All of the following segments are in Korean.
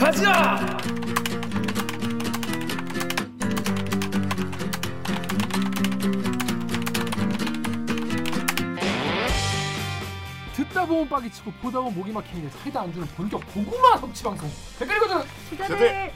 가자. 듣다 보면 빡이 치고 보다 보면 목이 막히는 사이다 안주는 본격 고구마 섭취 방송 댓글 읽어줘 기자들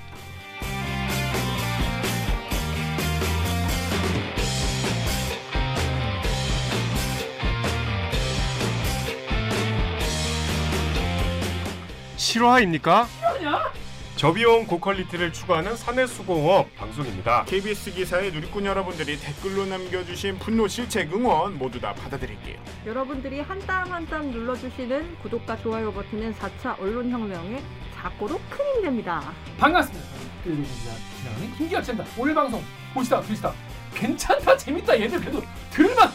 실화입니까? 아니야? 저비용 고퀄리티를 추구하는 사내수공업 방송입니다. KBS 기사에 누리꾼 여러분들이 댓글로 남겨주신 분노 실책 응원 모두 다 받아드릴게요. 여러분들이 한 땀 한 땀 눌러주시는 구독과 좋아요 버튼은 4차 언론혁명의 작고로 큰 힘이 됩니다. 반갑습니다 읽어주자 진행하는 김기아입니다 오늘 방송 보시다 들으시다 괜찮다 재밌다 얘들 그래도 들을만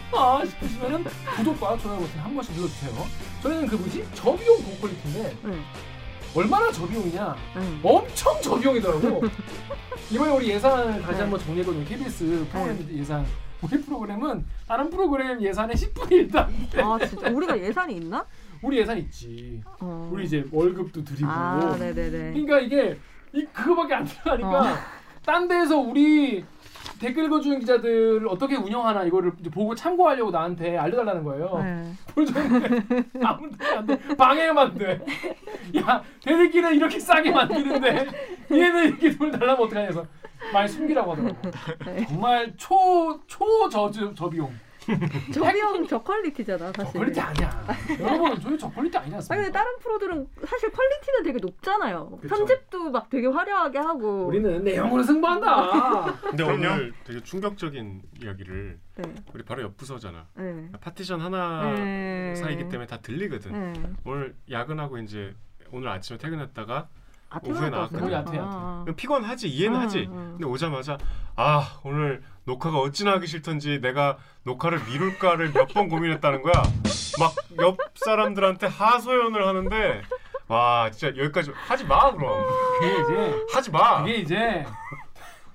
아 싶으시면은 구독과 좋아요 버튼 한 번씩 눌러주세요 저희는 그 뭐지 저비용 고퀄리티인데 응, 얼마나 저비용이냐 응. 엄청 저비용이더라고. 이번에 우리 예산을 다시 네. 한번 정리해보면 KBS 프로그램 예산 우리 프로그램은 다른 프로그램 예산의 10분의 1도 안 돼. 아 진짜 우리가 예산이 있나? 우리 예산 있지. 어. 우리 이제 월급도 드리고. 아 네네네. 그러니까 이게 이 그거밖에 안 들어가니까 어. 딴 데서 우리 댓글 읽어주는 기자들 어떻게 운영하나 이거를 보고 참고하려고 나한테 알려달라는 거예요. 네. 아무도 안 돼. 방해만 돼. 야, 댓읽기는 이렇게 싸게 만드는데 얘는 이렇게 돈 달라면 어떡하냐 해서 많이 숨기라고 하더라고. 네. 정말 초, 초 저, 저비용. 저 quality잖아 저 사실. quality 아니야. 여러분, 저희 저 quality 아니지 아니 않습니까? 근데 다른 프로들은 사실 quality는 되게 높잖아요. 그쵸. 편집도 막 되게 화려하게 하고. 우리는 내용으로 승부한다. 근데. 오늘 되게 충격적인 이야기를 네. 우리 바로 옆 부서잖아. 네. 파티션 하나 네. 사이기 때문에 다 들리거든. 네. 오늘 야근하고 이제 오늘 아침에 퇴근했다가 아, 오후에 퇴근하고 나왔거든. 야퇴, 야퇴. 아, 피곤하지 이해는 응, 하지. 응. 근데 오자마자 아 오늘 녹화가 어찌나 하기 싫던지 내가 녹화를 미룰까를 몇 번 고민했다는 거야. 막 옆 사람들한테 하소연을 하는데 와 진짜 여기까지 하지 마 그럼 그게 이제, 하지 마. 그게 이제,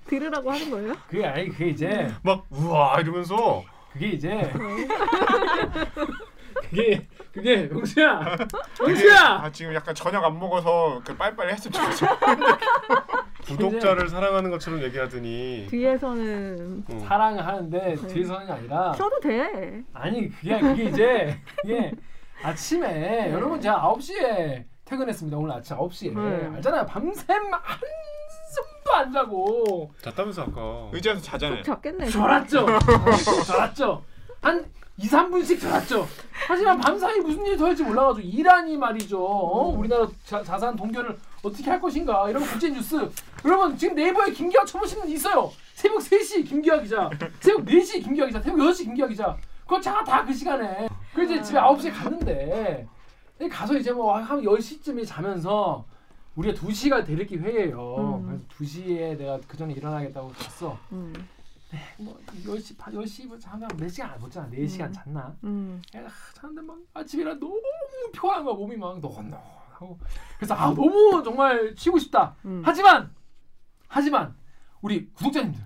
들으라고 하는 거예요? 그게 아니, 그게 이제, 막 우와 이러면서 그게 이제, 그게, 그게, 영수야! 영수야! 아 지금 약간 저녁 안 먹어서 그 빨리빨리 했으면 좋겠어. 구독자를 사랑하는 것처럼 얘기하더니 뒤에서는 어. 사랑을 하는데 뒤에서는 아니라 써도 돼. 아니 그게 그게 이제 그게 아침에 여러분 제가 9시에 퇴근했습니다 오늘 아침 9시에 네. 알잖아요 밤샘 한숨도 안 자고 잤다면서 아까 의자에서 자잖아요. 속 잡겠네. 졸았죠 졸았죠 한 2, 3분씩 졸았죠 하지만 밤사이 무슨 일이 더 할지 몰라가지고 이란이 말이죠. 어? 우리나라 자, 자산 동결을 어떻게 할 것인가? 이런 국제 뉴스. 여러분 지금 네이버에 김기화 쳐보시는 있어요. 새벽 3시 김기화 기자. 새벽 4시 김기화 기자. 새벽 6시 김기화 기자. 그거 다그 시간에. 그 이제 집에 9시에 갔는데. 가서 이제 뭐 한 10시쯤에 자면서 우리가 2시가 대리기 회예요. 음. 그래서 2시에 내가 그 전에 일어나겠다고 갔어. 음. 뭐 10시 반 10시 자면 몇 시간 안 잤잖아 4시간 음. 잤나 음. 야, 자는데 막 아침이라 너무 피곤한 거야 몸이 막 노곤노곤하고 그래서 아 너무 정말 쉬고 싶다 음. 하지만 하지만 우리 구독자님들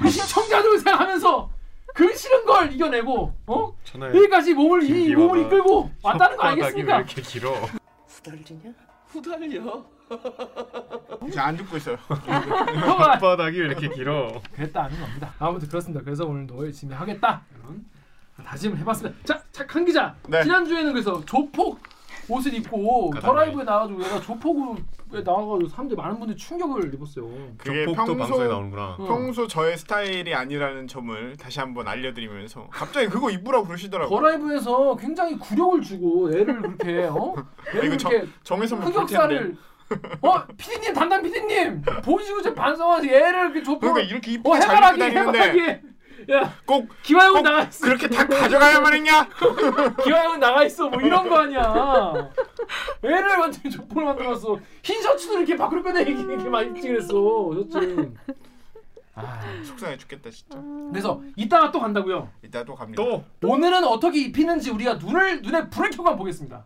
우리 시청자들 생각하면서 그 싫은 걸 이겨내고 어 여기까지 몸을 이 몸을 이끌고 왔다는 거 혓바닥이 왜 아니겠습니까? 이렇게 길어? 후달리냐? 후달려. 제가 안 듣고 있어요. 왜 이렇게 길어? 그랬다 하는 겁니다. 아무튼 그렇습니다. 그래서 오늘도 열심히 하겠다 이런 다짐을 해봤습니다. 자, 착한 기자. 네. 지난 주에는 그래서 조폭 옷을 입고 더라이브에 나와가지고 얘가 조폭에 나와가지고 사람들이 많은 분들이 충격을 입었어요. 그게 조폭도 방송에 평소 나오는구나. 어. 평소 저의 스타일이 아니라는 점을 다시 한번 알려드리면서 갑자기 그거 입으라고 그러시더라고. 요 더라이브에서 굉장히 굴욕을 주고 애를 그렇게 어? 애를 이거 정- 볼 텐데. 흑역사를 어 피디님 담당 피디님 보시고 저 반성하지 애를 이렇게 조폭 그러니까 이렇게 어 이쁘게 잘 입고 해바라기 해바라기 야꼭 기화형은 꼭 나가 있어. 그렇게 다 가져가야만 했냐? 기화형은 나가 있어. 뭐 이런 거 아니야. 애를 완전히 조폭을 만들었어. 흰 셔츠도 이렇게 밖으로 꺼내기 이렇게 많이 입지 그랬어 셔츠. 아. 속상해 죽겠다 진짜. 그래서 이따가 또 간다고요? 이따 또 갑니다. 또? 오늘은 어떻게 입히는지 우리가 눈을 눈에 불을 켜고 보겠습니다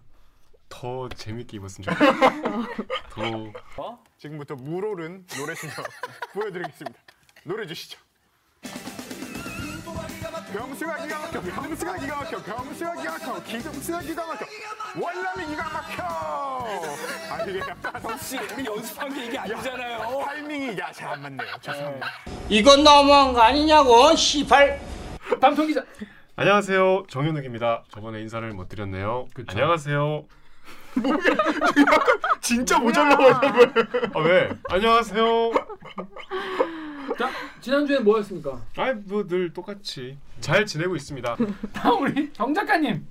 더 재밌게 입었으면 좋겠어. 더 지금부터 물오른 노래 실력 보여드리겠습니다. 노래 주시죠. 병수가 기가 막혀 병수가 기가 막혀 병수가 기가 막혀 기병수가 기가 막혀 월남이 기가 막혀 아 이게 약간 우리 연습한 게 이게 아니잖아요. 타이밍이 야잘 안 맞네요 죄송합니다 이건 너무한 거 아니냐고 시발 다음 정 기자. 안녕하세요. 정현욱입니다. 저번에 인사를 못 드렸네요. 그쵸. 안녕하세요. 진짜 모자라 보이는 아 왜? 안녕하세요. 자 지난주에 뭐였습니까? 아이 뭐늘 똑같이 잘 지내고 있습니다. 다음 우리 정 작가님.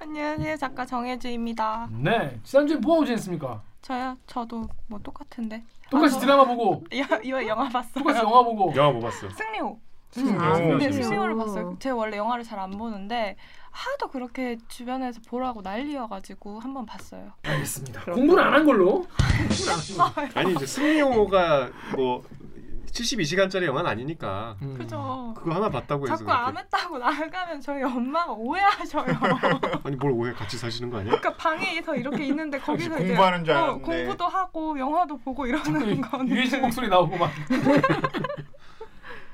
안녕하세요 작가 정혜주입니다. 네 지난주에 뭐 하고 지냈습니까? 저요? 저도 뭐 똑같은데. 똑같이 아, 저- 드라마 보고 여, 이거 영화 봤어요. 똑같이 영화 보고. 영화 뭐 봤어? 승리호. 아, 오, 네, 재밌어요. 승리호를 봤어요. 제가 원래 영화를 잘 안 보는데 하도 그렇게 주변에서 보라고 난리여가지고 한 번 봤어요. 알겠습니다. 공부는 안한 걸로. 아니 이제 승리호가 뭐 72시간짜리 영화는 아니니까 음. 그죠? 그거 하나 봤다고 해서 자꾸 안 했다고 나가면 저희 엄마가 오해하셔요. 그렇게. 아니 뭘 오해 같이 사시는 거 아니야? 그러니까 방에서 이렇게 있는데 거기서 이제 공부하는 줄 어, 알았는데. 공부도 하고 영화도 보고 이러는 건데. 유해진 목소리 나오고 막.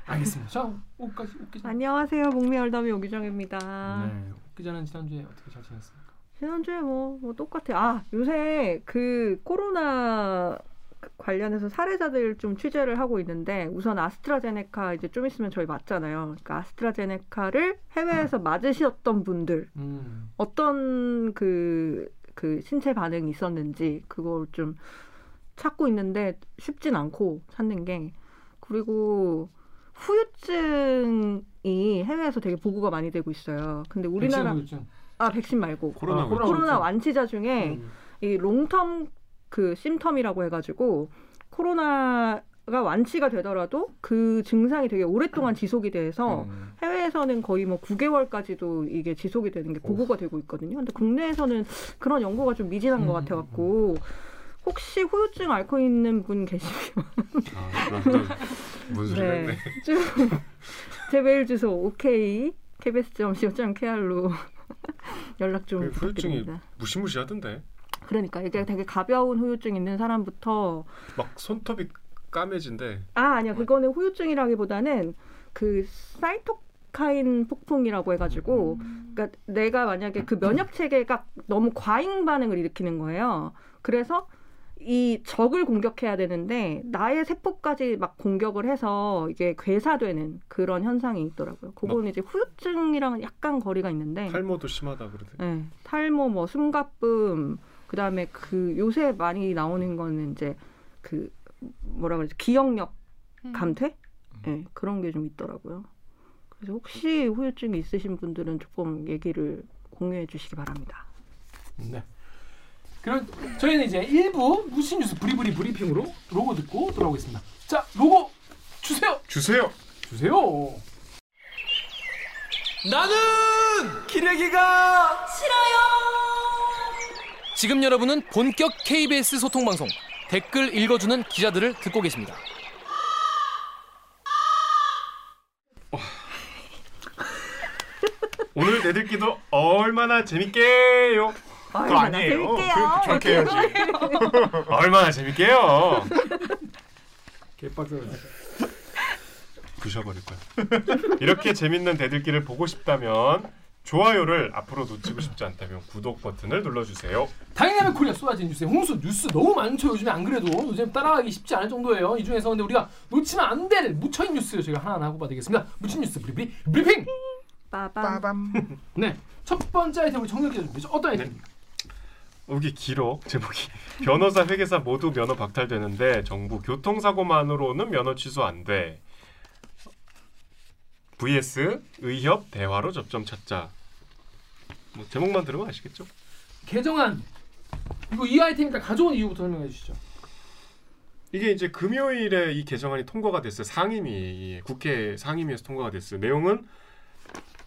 알겠습니다. 자 옷까지 옷 기자. 안녕하세요. 목미 얼더미 오기정입니다. 네. 옷 기자는 지난주에 어떻게 잘 지냈습니까? 지난주에 뭐, 뭐 똑같아요. 아, 요새 그 코로나 관련해서 사례자들 좀 취재를 하고 있는데 우선 아스트라제네카 이제 좀 있으면 저희 맞잖아요. 그러니까 아스트라제네카를 해외에서 맞으셨던 분들 음. 어떤 그, 그 신체 반응이 있었는지 그걸 좀 찾고 있는데 쉽진 않고 찾는 게 그리고 후유증이 해외에서 되게 보고가 많이 되고 있어요. 근데 우리나라 백신 후유증. 아 백신 말고 코로나 아, 아, 코로나 코로나. 완치자 중에 음. 이 롱텀 그 심텀이라고 해가지고 코로나 가 완치가 되더라도 그 증상이 되게 오랫동안 지속이 돼서 음. 해외에서는 거의 뭐 9개월까지도 이게 지속이 되는 게 보고가 되고 있거든요. 근데 국내에서는 그런 연구가 좀 미진한 것 음, 같아갖고 혹시 후유증 앓고 있는 분 계시면 아 그럼 무슨 소리 했네. 제 메일 주소 오케이 kbs.co.kr로 연락 좀그 후유증이. 무시무시하던데. 그러니까 이게 되게 가벼운 후유증 있는 사람부터 막 손톱이 까매진대. 아 아니야 그거는 후유증이라기보다는 그 사이토 카인 폭풍이라고 해가지고 그러니까 내가 만약에 그 면역 체계가 너무 과잉 반응을 일으키는 거예요. 그래서 이 적을 공격해야 되는데 나의 세포까지 막 공격을 해서 이게 괴사되는 그런 현상이 있더라고요. 그거는 이제 후유증이랑은 약간 거리가 있는데 탈모도 심하다 그러대. 네, 탈모, 뭐 숨가쁨, 그다음에 그 요새 많이 나오는 거는 이제 그 뭐라 그러지 기억력 음. 감퇴, 네, 그런 게 좀 있더라고요. 그래서 혹시 후유증이 있으신 분들은 조금 얘기를 공유해 주시기 바랍니다. 네. 그럼 저희는 이제 1부 무신 뉴스 브리브리 브리핑으로 로고 듣고 돌아오겠습니다. 자, 로고 주세요. 주세요. 주세요. 나는 기레기가 싫어요. 지금 여러분은 본격 KBS 소통 방송 댓글 읽어주는 기자들을 듣고 계십니다. 오늘 내들기도 얼마나 재밌게요. 그거 아니에요. 그, 저렇게 해야지. 얼마나 재밌게요. 개빡세. 부셔버릴 거야. 이렇게 재밌는 대들기를 보고 싶다면 좋아요를 앞으로 놓치고 싶지 않다면 구독 버튼을 눌러주세요. Dynamic Korea 쏟아진 뉴스의 홍수 뉴스 너무 많죠. 요즘에 안 그래도 요즘 따라가기 쉽지 않을 정도예요. 이 중에서 근데 우리가 놓치면 안 될 묻힌 뉴스 제가 하나하나 뽑아드리겠습니다. 묻힌 뉴스 브리브리 브리핑. 빠밤. 네. 첫 번째 아이템 우리 정렬 기자 준비죠. 어떤 아이템입니까? 여기 길어 제목이 변호사 회계사 모두 면허 박탈되는데 정부 교통사고만으로는 면허 취소 안 돼. vs 의협 대화로 접점 찾자. 뭐 제목만 들으면 아시겠죠? 개정안. 이거 이 아이템 일단 가져온 이유부터 설명해 주시죠. 이게 이제 금요일에 이 개정안이 통과가 됐어요. 상임위 국회 상임위에서 통과가 됐어요. 내용은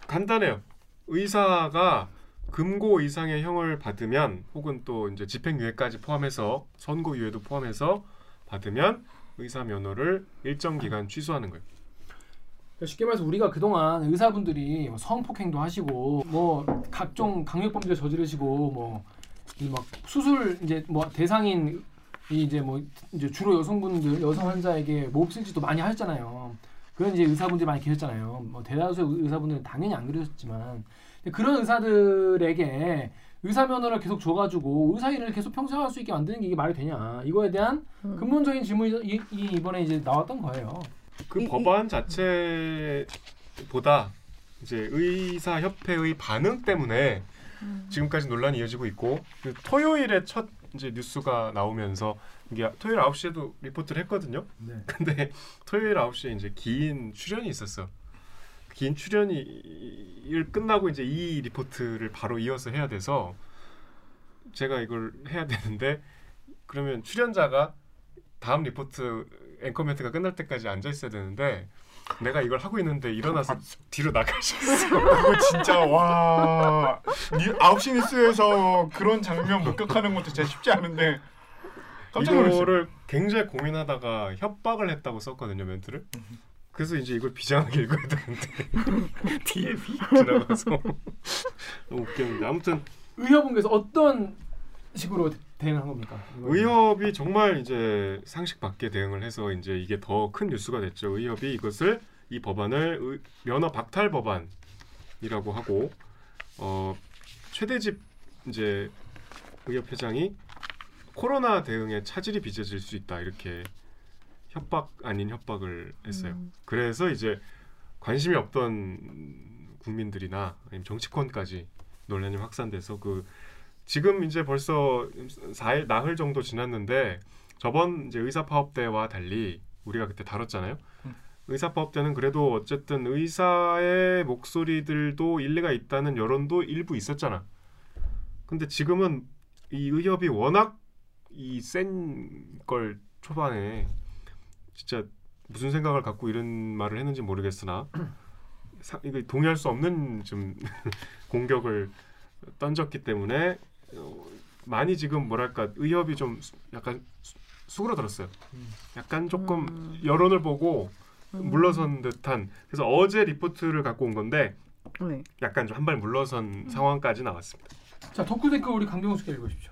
간단해요. 의사가 금고 이상의 형을 받으면 혹은 또 이제 집행유예까지 포함해서 선고유예도 포함해서 받으면 의사 면허를 일정 기간 취소하는 거예요. 쉽게 말해서 우리가 그동안 의사분들이 뭐 성폭행도 하시고 뭐 각종 강력범죄 저지르시고 뭐 이 막 수술 이제 뭐 대상인 이 이제 뭐 이제 주로 여성분들 여성 환자에게 실지도 많이 하셨잖아요. 그런 이제 의사분들이 많이 계셨잖아요. 뭐 대다수의 의- 의사분들은 당연히 안 그러셨지만 그런 의사들에게 의사 면허를 계속 줘가지고 의사 일을 계속 평생 할 수 있게 만드는 게 이게 말이 되냐 이거에 대한 음. 근본적인 질문이 이, 이 이번에 이제 나왔던 거예요. 그 이- 법안 자체보다 이제 의사 협회의 반응 때문에 지금까지 논란이 이어지고 있고 그 토요일에 첫 이제 뉴스가 나오면서 이게 토요일 9시에도 리포트를 했거든요. 네. 근데 토요일 9시에 이제 긴 출연이 있었어. 긴 출연이 일 끝나고 이제 이 리포트를 바로 이어서 해야 돼서 제가 이걸 해야 되는데 그러면 출연자가 다음 리포트 앵커 멘트가 끝날 때까지 앉아 있어야 되는데 내가 이걸 하고 있는데 일어나서 뒤로 나가셨어. 그거 진짜 와 니- 9시 뉴스에서 그런 장면 목격하는 것도 진짜 쉽지 않은데 깜짝 놀랐어요. 이거를 굉장히 고민하다가 협박을 했다고 썼거든요 멘트를. 그래서 이제 이걸 비장하게 읽어야 되는데 뒤에 비 지나가서 너무 웃겼는데 아무튼 의협은께서 어떤 식으로 대- 대응한 겁니까? 의협이 정말 이제 상식 밖의 대응을 해서 이제 이게 더 큰 뉴스가 됐죠. 의협이 이것을 이 법안을 의- 면허 박탈 법안이라고 하고 어 최대집 이제 의협 회장이 코로나 대응에 차질이 빚어질 수 있다 이렇게 협박 아닌 협박을 했어요. 음. 그래서 이제 관심이 없던 국민들이나 아니면 정치권까지 논란이 확산돼서 그 지금 이제 벌써 4일 나흘 정도 지났는데 저번 이제 의사 파업대와 달리 우리가 그때 다뤘잖아요. 음. 의사 파업대는 그래도 어쨌든 의사의 목소리들도 일리가 있다는 여론도 일부 있었잖아. 근데 지금은 이 의협이 워낙 이 센 걸 초반에 진짜 무슨 생각을 갖고 이런 말을 했는지 모르겠으나 사, 이거 동의할 수 없는 좀 공격을 던졌기 때문에 어, 많이 지금 뭐랄까 의협이 좀 수- 약간 수- 수그러들었어요. 약간 조금 음. 여론을 보고 음. 물러선 듯한 그래서 어제 리포트를 갖고 온 건데 네. 약간 좀 한 발 물러선 상황까지 나왔습니다. 자 덕후 댓글 우리 강병수 씨 읽어주십시오.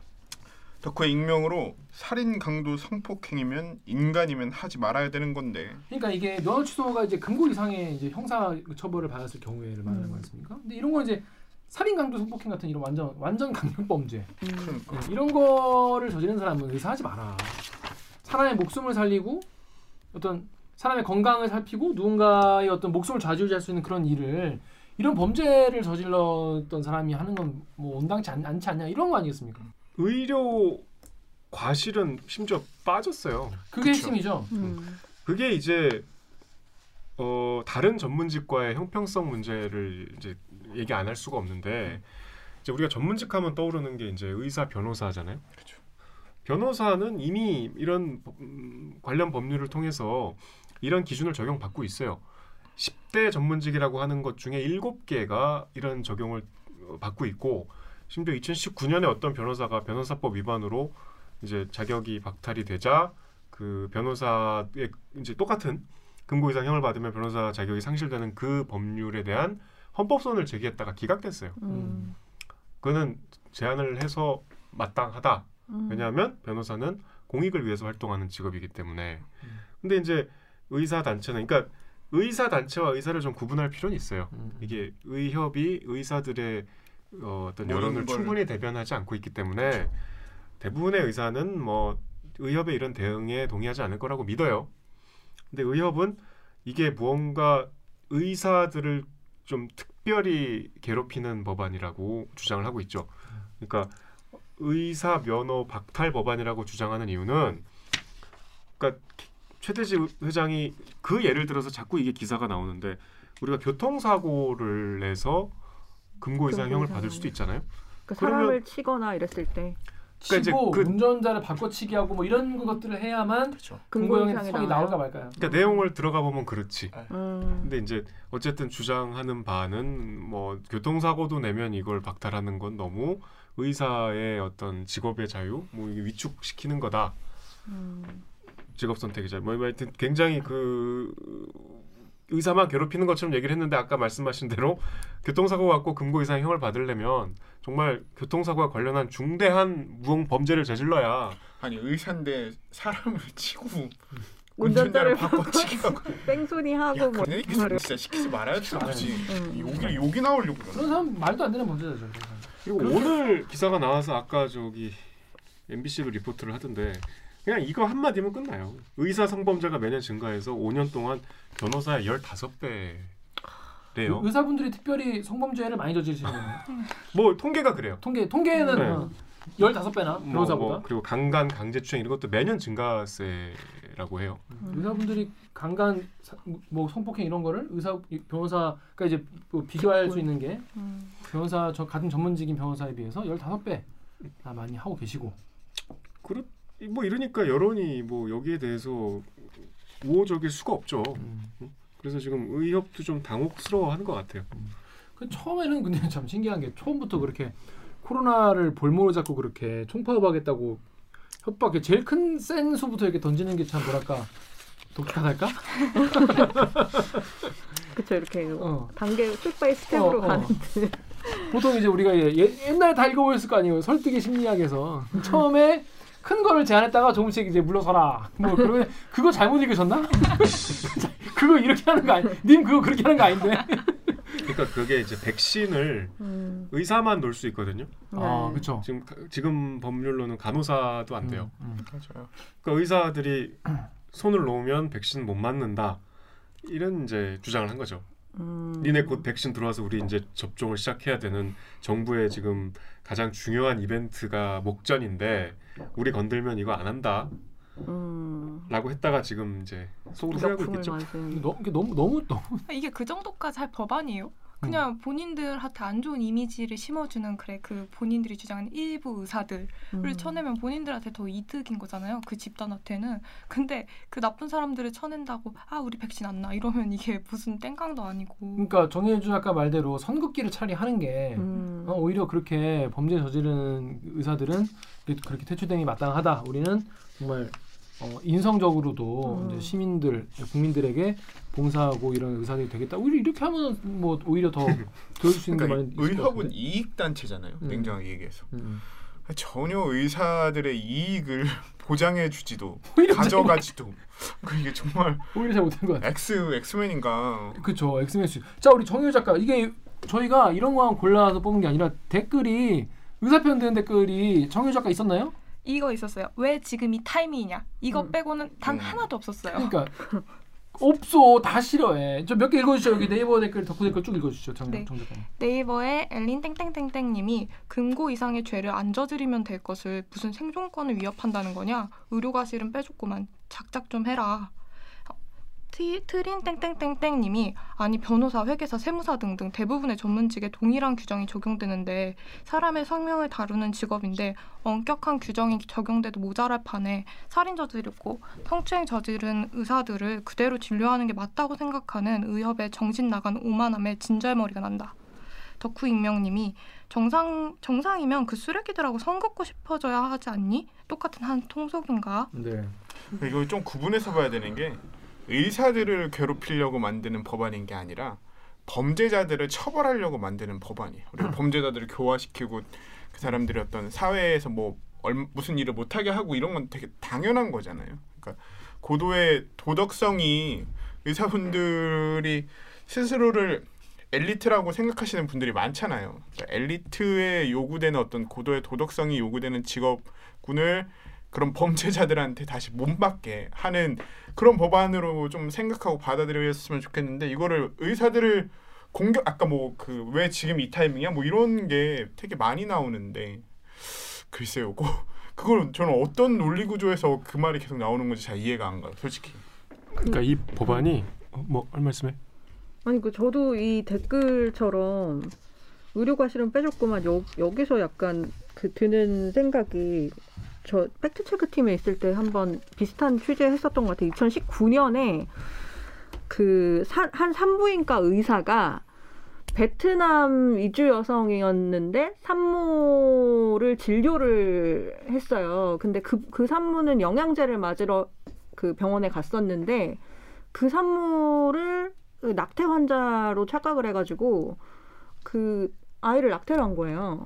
덕후의 익명으로 살인 강도 성폭행이면 인간이면 하지 말아야 되는 건데 그러니까 이게 면허 취소가 이제 금고 이상의 이제 형사 처벌을 받았을 경우에를 말하는 음. 거 아닙니까? 근데 이런 건 이제 살인 강도 성폭행 같은 이런 완전 완전 강력 범죄 음. 그러니까 네, 이런 거를 저지른 사람은 의사하지 마라. 사람의 목숨을 살리고 어떤 사람의 건강을 살피고 누군가의 어떤 목숨을 좌지우지할 수 있는 그런 일을 이런 범죄를 저질렀던 사람이 하는 건 뭐 온당치 않, 않지 않냐 이런 거 아니겠습니까? 의료 과실은 심지어 빠졌어요. 그게 그쵸. 핵심이죠. 음. 그게 이제 어, 다른 전문직과의 형평성 문제를 이제 얘기 안 할 수가 없는데 이제 우리가 전문직 하면 떠오르는 게 이제 의사 변호사잖아요. 그쵸. 변호사는 이미 이런 법- 음, 관련 법률을 통해서 이런 기준을 적용받고 있어요. 10대 전문직이라고 하는 것 중에 7개가 이런 적용을 어, 받고 있고 심지어 2019년에 어떤 변호사가 변호사법 위반으로 이제 자격이 박탈이 되자 그 변호사의 이제 똑같은 금고 이상 형을 받으면 변호사 자격이 상실되는 그 법률에 대한 헌법소원을 제기했다가 기각됐어요. 음. 그거는 제안을 해서 마땅하다. 음. 왜냐하면 변호사는 공익을 위해서 활동하는 직업이기 때문에. 음. 근데 이제 의사 단체는 그러니까 의사 단체와 의사를 좀 구분할 필요는 있어요. 음. 이게 의협이 의사들의 어, 어떤 여론을 걸- 충분히 대변하지 않고 있기 때문에 대부분의 의사는 뭐 의협의 이런 대응에 동의하지 않을 거라고 믿어요. 근데 의협은 이게 무언가 의사들을 좀 특별히 괴롭히는 법안이라고 주장을 하고 있죠. 그러니까 의사 면허 박탈 법안이라고 주장하는 이유는 그러니까 최대지 회장이 그 예를 들어서 자꾸 이게 기사가 나오는데 우리가 교통사고를 내서 금고 이상형을 받을 수도 있잖아요. 그러니까 그러면- 사람을 치거나 이랬을 때 그러니까 그- 운전자를 바꿔치기 하고 뭐 이런 것들을 해야만 그렇죠. 금고형의 성이. 나올까 말까요? 그러니까 내용을 들어가 보면 그렇지. 음. 근데 이제 어쨌든 주장하는 바는 뭐 교통사고도 내면 이걸 박탈하는 건 너무 의사의 어떤 직업의 자유, 뭐 이게 위축시키는 거다. 음. 직업 선택이자 뭐 하여튼 굉장히 그 의사만 괴롭히는 것처럼 얘기를 했는데 아까 말씀하신 대로 교통사고 갖고 금고 이상 형을 받으려면 정말 교통사고와 관련한 중대한 무형 범죄를 저질러야 아니 의사인데 사람을 치고 운전자를 운전자를 바꿔치기가 뺑소니 하고 야뭐 그런 얘기 진짜 시키지 말아야지 굳이 음. 욕이 욕이 나오려고 그런 사람 말도 안 되는 범죄자죠. 그리고 오늘 기사가 나와서 아까 저기 MBC도 리포트를 하던데 그냥 이거 한 마디면 끝나요. 의사 성범죄가 매년 증가해서 5년 동안 변호사의 15배 래요. 의사분들이 특별히 성범죄를 많이 저지르시는 거예요. 뭐 통계가 그래요. 통계 통계는 네. 어, 15배나 뭐, 변호사보다. 뭐, 그리고 강간, 강제추행 이런 것도 매년 증가세라고 해요. 의사분들이 강간 사- 뭐 성폭행 이런 거를 의사 변호사가 이제 뭐 비교할 수 있는 게 음. 변호사 저 같은 전문직인 변호사에 비해서 15배 나 많이 하고 계시고 그렇 뭐 이러니까 여론이 뭐 여기에 대해서 우호적일 수가 없죠. 음. 그래서 지금 의협도 좀 당혹스러워하는 것 같아요. 그 처음에는 근데 참 신기한 게 처음부터 그렇게 코로나를 볼모로 잡고 그렇게 총파업하겠다고 협박 제일 큰 센 수부터 이렇게 던지는 게 참 뭐랄까 독특하달까? 그쵸 이렇게 어. 단계 step by step으로 어, 어. 가는데 보통 이제 우리가 예, 예- 옛날에 다 읽어보셨을 거 아니에요 설득의 심리학에서 처음에 큰 거를 제안했다가 조금씩 이제 물러서라 뭐 그러면 그거 잘못 읽으셨나? 그거 이렇게 하는 거 아니? 님 그거 그렇게 하는 거 아닌데? 그러니까 그게 이제 백신을 음, 의사만 놓을 수 있거든요. 아 네. 그렇죠. 지금 가- 지금 법률로는 간호사도 안 돼요. 음, 맞아요 그러니까 의사들이 손을 놓으면 백신 못 맞는다. 이런 이제 주장을 한 거죠. 음. 니네 곧 백신 들어와서 우리 이제 접종을 시작해야 되는 정부의 지금 가장 중요한 이벤트가 목전인데 우리 건들면 이거 안 한다라고 음. 했다가 지금 이제 속으로 후회하고 있겠죠. 너무 너무 너무 이게 그 정도까지 할 법안이에요? 그냥 음. 본인들한테 안 좋은 이미지를 심어주는 그래 그 본인들이 주장하는 일부 의사들을 음. 쳐내면 본인들한테 더 이득인 거잖아요. 그 집단한테는. 근데 그 나쁜 사람들을 쳐낸다고 아 우리 백신 안 나 이러면 이게 무슨 땡깡도 아니고. 그러니까 정혜주 작가 말대로 선긋기를 차라리 하는 게 음. 어, 오히려 그렇게 범죄 저지르는 의사들은 그렇게- 그렇게 퇴출됨이 마땅하다. 우리는 정말 어, 인성적으로도 음. 시민들, 국민들에게 봉사하고 이런 의사들이 되겠다. 오히려 이렇게 하면 뭐 오히려 더 도울 수 있는 게 많이 그러니까 의협은 같은데. 이익 단체잖아요 음. 냉정하게 얘기해서 음. 전혀 의사들의 이익을 보장해 주지도 오히려 가져가지도 그 이게 정말 오히려 잘 못한 것 같아요. 엑스 엑스맨인가 그렇죠. 엑스맨스. 자 우리 정혜주 작가 이게 저희가 이런 거만 골라서 뽑은 게 아니라 댓글이 의사편 드는 댓글이 정혜주 작가 있었나요? 이거 있었어요. 왜 지금 이 타이밍이냐? 이거 음. 빼고는 단 음. 하나도 없었어요. 그러니까 없어 다 싫어해. 저 몇 개 읽어주시죠. 여기 네이버 댓글 덕후 댓글 쭉 읽어주시죠. 정, 네. 정 작가님. 네이버에 엘린 땡땡땡땡님이 금고 이상의 죄를 안 저지르면 될 것을 무슨 생존권을 위협한다는 거냐? 의료과실은 빼줬구만. 작작 좀 해라. 티, 트린 땡땡땡땡 님이 아니 변호사, 회계사, 세무사 등등 대부분의 전문직에 동일한 규정이 적용되는데 사람의 생명을 다루는 직업인데 엄격한 규정이 적용돼도 모자랄 판에 살인 저지르고 성추행 저지른 의사들을 그대로 진료하는 게 맞다고 생각하는 의협의 정신 나간 오만함에 진절머리가 난다. 덕후 익명님이 정상 정상이면 그 쓰레기들하고 선 긋고 싶어져야 하지 않니? 똑같은 한 통속인가? 네. 이거 좀 구분해서 봐야 되는 게 의사들을 괴롭히려고 만드는 법안인 게 아니라 범죄자들을 처벌하려고 만드는 법안이에요. 우리가 범죄자들을 교화시키고 그 사람들이 어떤 사회에서 뭐 얼, 무슨 일을 못하게 하고 이런 건 되게 당연한 거잖아요. 그러니까 고도의 도덕성이 의사분들이 스스로를 엘리트라고 생각하시는 분들이 많잖아요. 그러니까 엘리트에 요구되는 어떤 고도의 도덕성이 요구되는 직업군을 그런 범죄자들한테 다시 못 받게 하는 그런 법안으로 좀 생각하고 받아들였으면 좋겠는데 이거를 의사들을 공격 아까 뭐 그 왜 지금 이 타이밍이야? 뭐 이런 게 되게 많이 나오는데 글쎄요 그 그걸 저는 어떤 논리 구조에서 그 말이 계속 나오는 건지 잘 이해가 안 가요 솔직히. 그러니까 이 법안이 어, 뭐할 말씀해? 아니 그 저도 이 댓글처럼 의료과실은 빼줬구만. 여, 여기서 약간 그 드는 생각이 저 팩트체크 팀에 있을 때 한번 비슷한 취재 했었던 것 같아요. 2019년에 그한 산부인과 의사가 베트남 이주 여성이었는데 산모를 진료를 했어요. 근데 그, 그 산모는 영양제를 맞으러 그 병원에 갔었는데 그 산모를 그 낙태 환자로 착각을 해가지고 그 아이를 낙태를 한 거예요.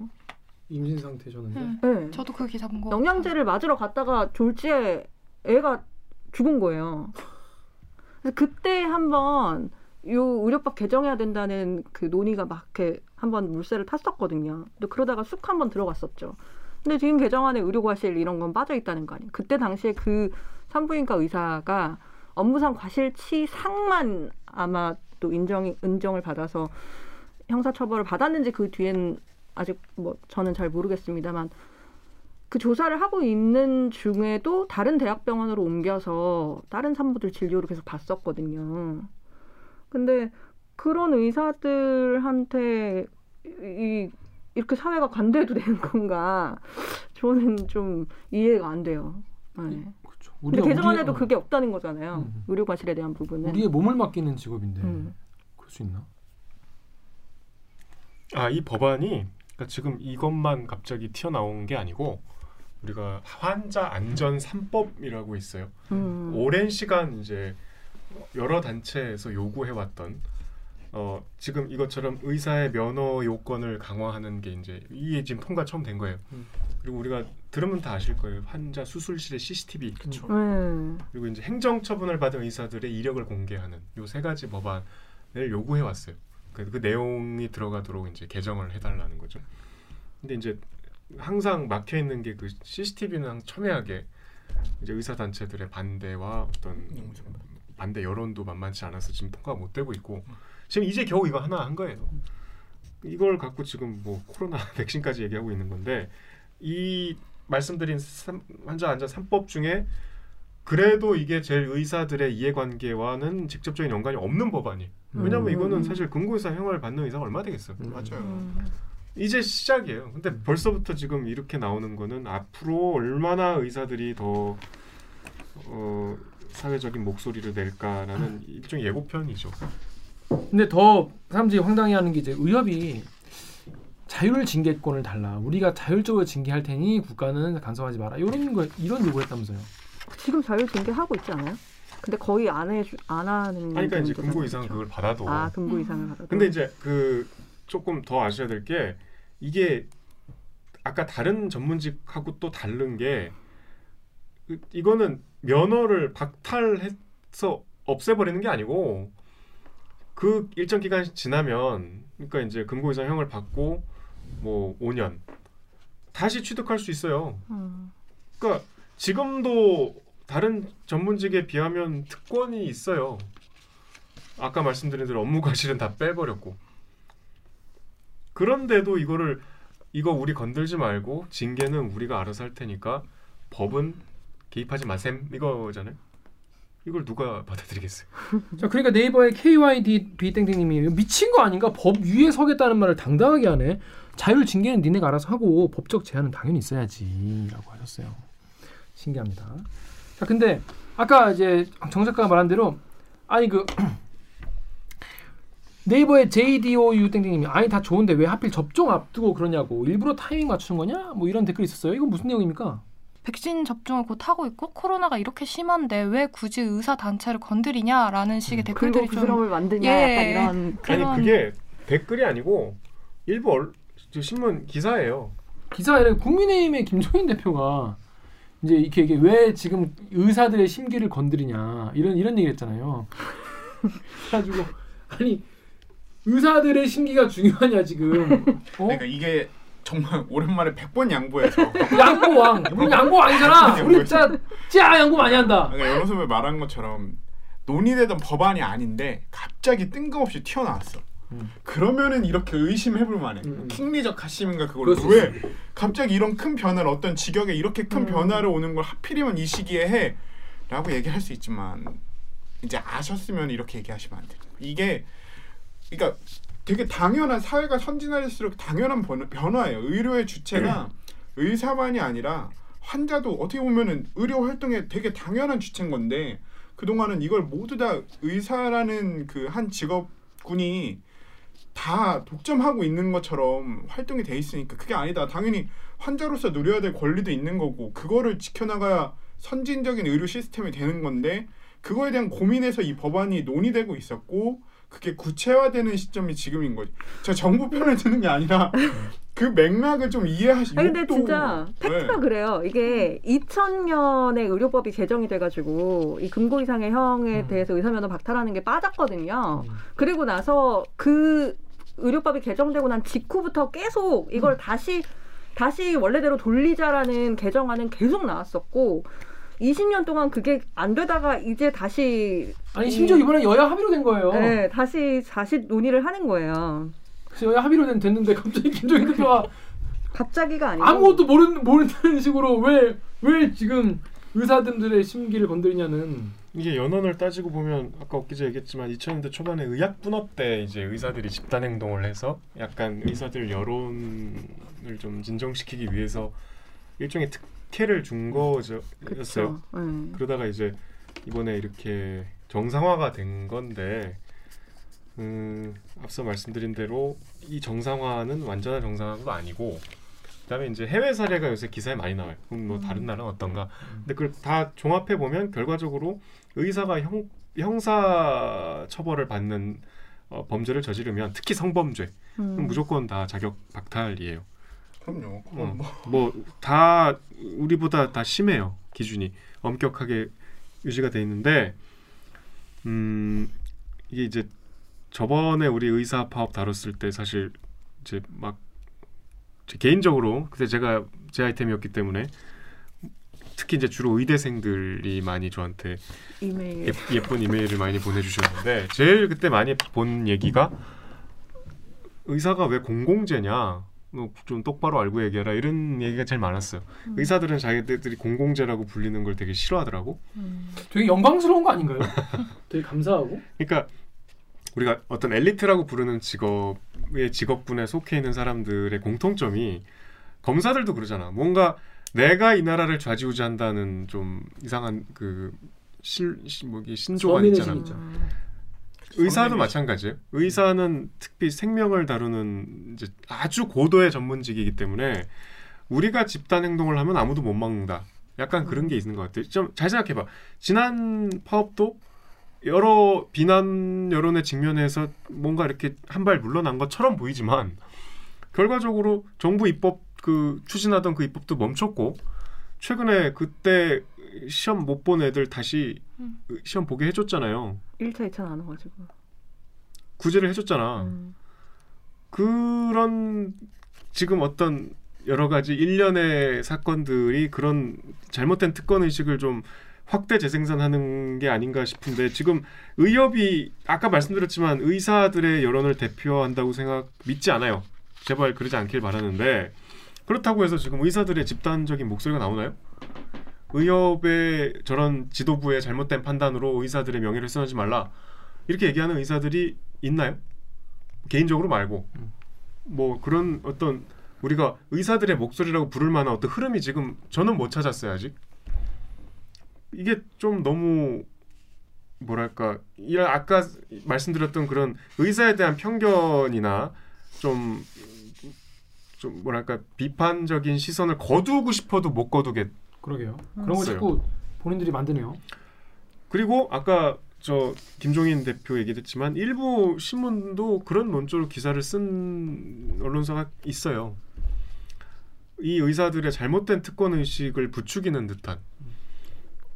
임신 상태셨는데. 음, 네. 저도 그 기사 본거 영양제를 맞으러 갔다가 졸지에 애가 죽은 거예요. 그래서 그때 한번 요 의료법 개정해야 된다는 그 논의가 막 이렇게 한번 물새를 탔었거든요. 근데 그러다가 쑥 한번 들어갔었죠. 근데 지금 개정안에 의료과실 이런 건 빠져 있다는 거 아니에요. 그때 당시에 그 산부인과 의사가 업무상 과실치상만 아마 또 인정이 인정을 받아서 형사처벌을 받았는지 그 뒤엔 아직 뭐 저는 잘 모르겠습니다만 그 조사를 하고 있는 중에도 다른 대학병원으로 옮겨서 다른 산부들 진료를 계속 봤었거든요. 근데 그런 의사들한테 이 이렇게 사회가 관대해도 되는 건가? 저는 좀 이해가 안 돼요. 네. 그렇죠. 근데 개정안에도 어, 그게 없다는 거잖아요. 음. 의료과실에 대한 부분은. 우리의 몸을 맡기는 직업인데 음. 그럴 수 있나? 아 이 법안이 그러니까 지금 이것만 갑자기 튀어나온 게 아니고 우리가 환자 안전 3법이라고 있어요. 음. 오랜 시간 이제 여러 단체에서 요구해 왔던 어 지금 이것처럼 의사의 면허 요건을 강화하는 게 이제 이게 지금 통과 처음 된 거예요. 음. 그리고 우리가 들으면 다 아실 거예요. 환자 수술실의 CCTV 그렇죠. 네. 그리고 이제 행정 처분을 받은 의사들의 이력을 공개하는 요 세 가지 법안을 요구해 왔어요. 그, 그 내용이 들어가도록 이제 개정을 해달라는 거죠. 근데 이제 항상 막혀 있는 게 그 CCTV는 첨예하게 이제 의사 단체들의 반대와 어떤 반대 여론도 만만치 않아서 지금 통과가 못 되고 있고 지금 이제 겨우 이거 하나 한 거예요. 이걸 갖고 지금 뭐 코로나 백신까지 얘기하고 있는 건데 이 말씀드린 삼- 환자 안전 3법 중에 그래도 이게 제일 의사들의 이해관계와는 직접적인 연관이 없는 법안이에요. 왜냐하면 음. 이거는 사실 근고의사 형을 받는 의사가 얼마 되겠어요. 맞아요. 음. 이제 시작이에요. 근데 벌써부터 지금 이렇게 나오는 거는 앞으로 얼마나 의사들이 더 어, 사회적인 목소리를 낼까라는 일종의 예고편이죠. 근데 더 사람들이 황당해하는 게 이제 의협이 자율 징계권을 달라. 우리가 자율적으로 징계할 테니 국가는 간섭하지 마라. 이런 거 이런 요구했다면서요. 지금 자율 징계하고 있지 않아요? 근데 거의 안 해, 안 하는. 아니, 그러니까 이제 근고 이상. 그걸 받아도. 아, 근고 이상을 받아도. 근데 이제 그 조금 더 아셔야 될 게 이게 아까 다른 전문직하고 또 다른 게 그- 이거는 면허를 박탈해서 없애버리는 게 아니고 그 일정 기간 지나면 그러니까 이제 금고 이상 형을 받고 뭐 5년 다시 취득할 수 있어요. 음. 그러니까 지금도 다른 전문직에 비하면 특권이 있어요. 아까 말씀드린 대로 업무 과실은 다 빼버렸고. 그런데도 이거를 이거 우리 건들지 말고 징계는 우리가 알아서 할 테니까 법은 개입하지 마셈 이거잖아요. 이걸 누가 받아들이겠어요? 자, 그러니까 네이버의 KYD 땡땡님이 미친 거 아닌가? 법 위에 서겠다는 말을 당당하게 하네. 자율 징계는 니네가 알아서 하고 법적 제한은 당연히 있어야지라고 하셨어요. 신기합니다. 자, 근데 아까 이제 정 작가가 말한 대로 아니 그 네이버의 JDOU 땡땡님이 아니 다 좋은데 왜 하필 접종 앞두고 그러냐고 일부러 타이밍 맞추는 거냐? 뭐 이런 댓글이 있었어요. 이건 무슨 내용입니까? 백신 접종을 곧 하고 있고 코로나가 이렇게 심한데 왜 굳이 의사 단체를 건드리냐라는 식의 그리고 댓글들이 좀 부스럼을 만드냐 예. 약간 이런 아니 그런- 그게 댓글이 아니고 일부 얼, 저 신문 기사예요. 기사에 국민의힘의 김종인 대표가 이제 이렇게 이게 왜 지금 의사들의 심기를 건드리냐 이런 이런 얘기를 했잖아요. 그래가지고 아니 의사들의 심기가 중요하냐 지금 어? 그러니까 이게 정말 오랜만에 100번 양보해서 양보왕 우리 양보왕이잖아. 우리 진짜 짜 양보 많이 한다. 그러니까 선배 말한 것처럼 논의되던 법안이 아닌데 갑자기 뜬금없이 튀어나왔어. 음. 그러면은 이렇게 의심해볼 만해. 음, 음. 킹리적 하심인가 그걸 왜 갑자기 이런 큰 변화를 어떤 직역에 이렇게 큰 음. 변화를 오는 걸 하필이면 이 시기에 해? 라고 얘기할 수 있지만 이제 아셨으면 이렇게 얘기하시면 안 돼요. 이게 그러니까 되게 당연한 사회가 선진할수록 당연한 변, 변화예요. 의료의 주체가 의사만이 아니라 환자도 어떻게 보면은 의료 활동에 되게 당연한 주체인 건데 그동안은 이걸 모두 다 의사라는 그 한 직업군이 다 독점하고 있는 것처럼 활동이 돼 있으니까 그게 아니다. 당연히 환자로서 누려야 될 권리도 있는 거고 그거를 지켜나가야 선진적인 의료 시스템이 되는 건데 그거에 대한 고민에서 이 법안이 논의되고 있었고 그게 구체화되는 시점이 지금인 거지. 저 정부 편을 드는 게 아니라 그 맥락을 좀 이해하시. 아니, 근데 진짜 팩트가 네. 그래요. 이게 2000년에 의료법이 개정이 돼가지고 이 금고 이상의 형에 음. 대해서 의사면허 박탈하는 게 빠졌거든요. 그리고 나서 그 의료법이 개정되고 난 직후부터 계속 이걸 다시 다시 원래대로 돌리자라는 개정안은 계속 나왔었고 20년 동안 그게 안 되다가 이제 다시 아니 심지어 이번에 여야 합의로 된 거예요. 네, 다시 다시 논의를 하는 거예요. 그래서 여야 합의로 된 됐는데 갑자기 김종인 대표가 갑자기가 아니고 아무것도 모르는 모르는 식으로 왜 왜 지금 의사들의 심기를 건드리냐는 이게 연원을 따지고 보면 아까 엊그제 얘기했지만 2000년대 초반에 의학 분업 때 이제 의사들이 집단 행동을 해서 약간 의사들 여론을 좀 진정시키기 위해서 일종의 특혜를 준 거였어요. 네. 그러다가 이제 이번에 이렇게 정상화가 된 건데 음, 앞서 말씀드린 대로 이 정상화는 완전한 정상화도 아니고 그다음에 이제 해외 사례가 요새 기사에 많이 나와요. 그럼 뭐 다른 나라는 어떤가? 근데 그걸 다 종합해 보면 결과적으로 의사가 형, 형사 처벌을 받는 어, 범죄를 저지르면 특히 성범죄 음. 그럼 무조건 다 자격 박탈이에요. 그럼요. 그건 어, 뭐뭐다 우리보다 다 심해요 기준이 엄격하게 유지가 돼 있는데 음 이게 이제 저번에 우리 의사 파업 다뤘을 때 사실 이제 막제 개인적으로 그때 제가 제 아이템이었기 때문에 특히 이제 주로 의대생들이 많이 저한테 이메일 예, 예쁜 이메일을 많이 보내주셨는데 제일 그때 많이 본 얘기가 의사가 왜 공공재냐 뭐좀 똑바로 알고 얘기해라 이런 얘기가 제일 많았어요. 의사들은 자기들이 공공재라고 불리는 걸 되게 싫어하더라고. 되게 영광스러운 거 아닌가요? 되게 감사하고. 그러니까 우리가 어떤 엘리트라고 부르는 직업 의 직업군에 속해 있는 사람들의 공통점이 검사들도 그러잖아. 뭔가 내가 이 나라를 좌지우지한다는 좀 이상한 그 실, 시- 뭐기 신조가 있잖아. 심이죠. 의사도 마찬가지예요. 의사는 특히 생명을 다루는 이제 아주 고도의 전문직이기 때문에 우리가 집단 행동을 하면 아무도 못 막는다. 약간 그런 게 있는 것 같아요. 좀 잘 생각해봐. 지난 파업도 여러 비난 여론에 직면해서 뭔가 이렇게 한 발 물러난 것처럼 보이지만 결과적으로 정부 입법 그 추진하던 그 입법도 멈췄고 최근에 그때 시험 못 본 애들 다시 음. 시험 보게 해줬잖아요. 1차 2차 나눠가지고 구제를 해줬잖아. 음. 그런 지금 어떤 여러 가지 일련의 사건들이 그런 잘못된 특권 의식을 좀 확대 재생산하는 게 아닌가 싶은데 지금 의협이 아까 말씀드렸지만 의사들의 여론을 대표한다고 생각 믿지 않아요. 제발 그러지 않길 바라는데 그렇다고 해서 지금 의사들의 집단적인 목소리가 나오나요? 의협의 저런 지도부의 잘못된 판단으로 의사들의 명예를 훼손하지 말라 이렇게 얘기하는 의사들이 있나요? 개인적으로 말고 뭐 그런 어떤 우리가 의사들의 목소리라고 부를 만한 어떤 흐름이 지금 저는 못 찾았어요 아직 이게 좀 너무 뭐랄까 이런 아까 말씀드렸던 그런 의사에 대한 편견이나 좀좀 뭐랄까 비판적인 시선을 거두고 싶어도 못 거두게 그러게요. 그런 거. 자꾸 본인들이 만드네요. 그리고 아까 저 김종인 대표 얘기했지만 일부 신문도 그런 논조로 기사를 쓴 언론사가 있어요. 이 의사들의 잘못된 특권 의식을 부추기는 듯한